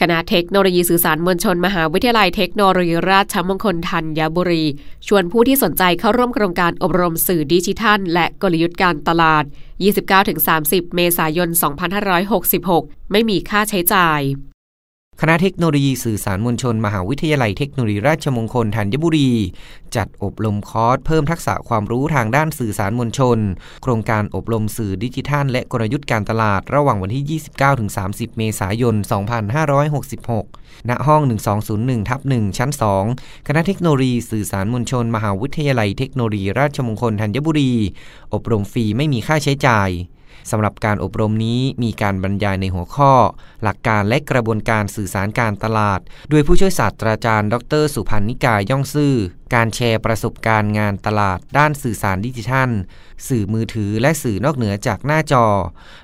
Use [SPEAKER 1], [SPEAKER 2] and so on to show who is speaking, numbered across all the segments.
[SPEAKER 1] คณะเทคโนโลยีสื่อสารมวลชน มหาวิทยาลัยเทคโนโลยีราชมงคลธัญบุรี ชวนผู้ที่สนใจเข้าร่วมโครงการอบรมสื่อดิจิทัล และกลยุทธ์การตลาด 29-30 เมษายน 2566 ไม่มีค่าใช้จ่าย
[SPEAKER 2] คณะเทคโนโลยีสื่อสารมวลชน มหาวิทยาลัยเทคโนโลยีราชมงคลธัญบุรี จัดอบรมคอร์สเพิ่มทักษะความรู้ทางด้านสื่อสารมวลชน โครงการอบรมสื่อดิจิทัล และกลยุทธ์การตลาดระหว่างวันที่ 29-30 เมษายน 2566 ณ ห้อง 1201ทับ1ชั้น 2 คณะเทคโนโลยีสื่อสารมวลชน มหาวิทยาลัยเทคโนโลยีราชมงคลธัญบุรี อบรมฟรีไม่มีค่าใช้จ่าย สำหรับการอบรมนี้มีการบรรยายในหัวข้อ หลักการและกระบวนการสื่อสารการตลาด โดยผู้ช่วยศาสตราจารย์ ดร สุพันนิกายย่องซื่อ การแชร์ประสบการณ์งานตลาดด้านสื่อสารดิจิทัล สื่อมือถือและสื่อนอกเหนือจากหน้าจอ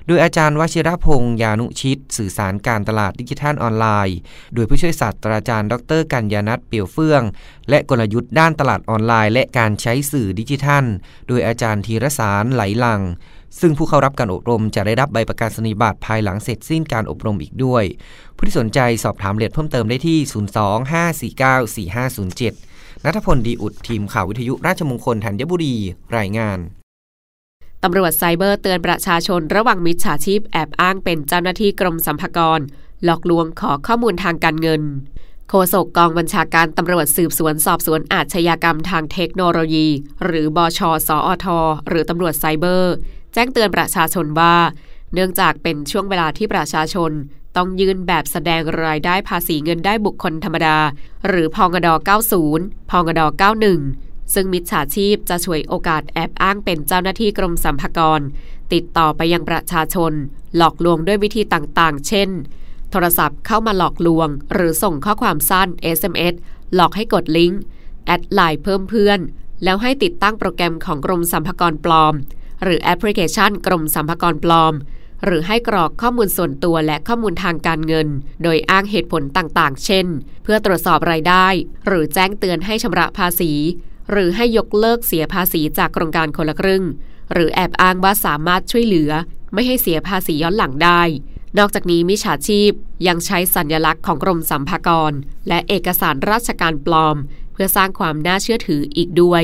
[SPEAKER 2] โดยอาจารย์วชิรพงษ์ยานุชิต สื่อสารการตลาดดิจิทัลออนไลน์ โดยผู้ช่วยศาสตราจารย์ ดรกัญญานัทเปียวเฟื่อง และกลยุทธ์ด้านตลาดออนไลน์ และการใช้สื่อดิจิทัล โดยอาจารย์ธีรสารไหลลังซึ่งผู้เข้ารับการอบรมจะได้รับใบประกาศนียบัตรภายหลังเสร็จสิ้นการอบรมอีกด้วย ผู้ที่สนใจสอบถามรายละเอียดเพิ่มเติมได้ที่ 025494507 นัทพลดีอุดทีมข่าววิทยุราชมงคลธัญบุรี รายงาน
[SPEAKER 1] ตำรวจไซเบอร์เตือนประชาชนระหว่างมิจฉาชีพแอบอ้างเป็นเจ้าหน้าที่กรมสัมภากร หลอกลวงขอข้อมูลทางการเงิน โฆษกกองบัญชาการตำรวจสืบสวนสอบสวนอาชญากรรมทางเทคโนโลยี หรือบชสอท หรือตำรวจไซเบอร์ แจ้งเตือนประชาชนว่า เนื่องจากเป็นช่วงเวลาที่ประชาชน ต้องยื่นแบบแสดงรายได้ภาษีเงินได้บุคคลธรรมดา หรือพองด90 พองด91 ซึ่งมิจฉาชีพจะช่วยโอกาสแอบอ้างเป็นเจ้าหน้าที่กรมสัมภากร ติดต่อไปยังประชาชน หลอกลวงด้วยวิธีต่างๆ เช่น โทรศัพท์เข้ามาหลอกลวง หรือส่งข้อความสั้น SMS หลอกให้กดลิงก์ add LINE เพิ่มเพื่อน แล้วให้ติดตั้งโปรแกรมของกรมสรรพากรปลอม หรือแอปพลิเคชันกรมสรรพากรปลอม หรือให้กรอกข้อมูลส่วนตัวและข้อมูลทางการเงิน โดยอ้างเหตุผลต่างๆ เช่น เพื่อตรวจสอบรายได้ หรือแจ้งเตือนให้ชำระภาษี หรือให้ยกเลิกเสียภาษีจากโครงการคนละครึ่ง หรือแอบอ้างว่าสามารถช่วยเหลือ ไม่ให้เสียภาษีย้อนหลังได้ นอกจากนี้มิจฉาชีพยังใช้สัญลักษณ์ของกรมสัมภากร และเอกสารราชการปลอม เพื่อสร้างความน่าเชื่อถืออีกด้วย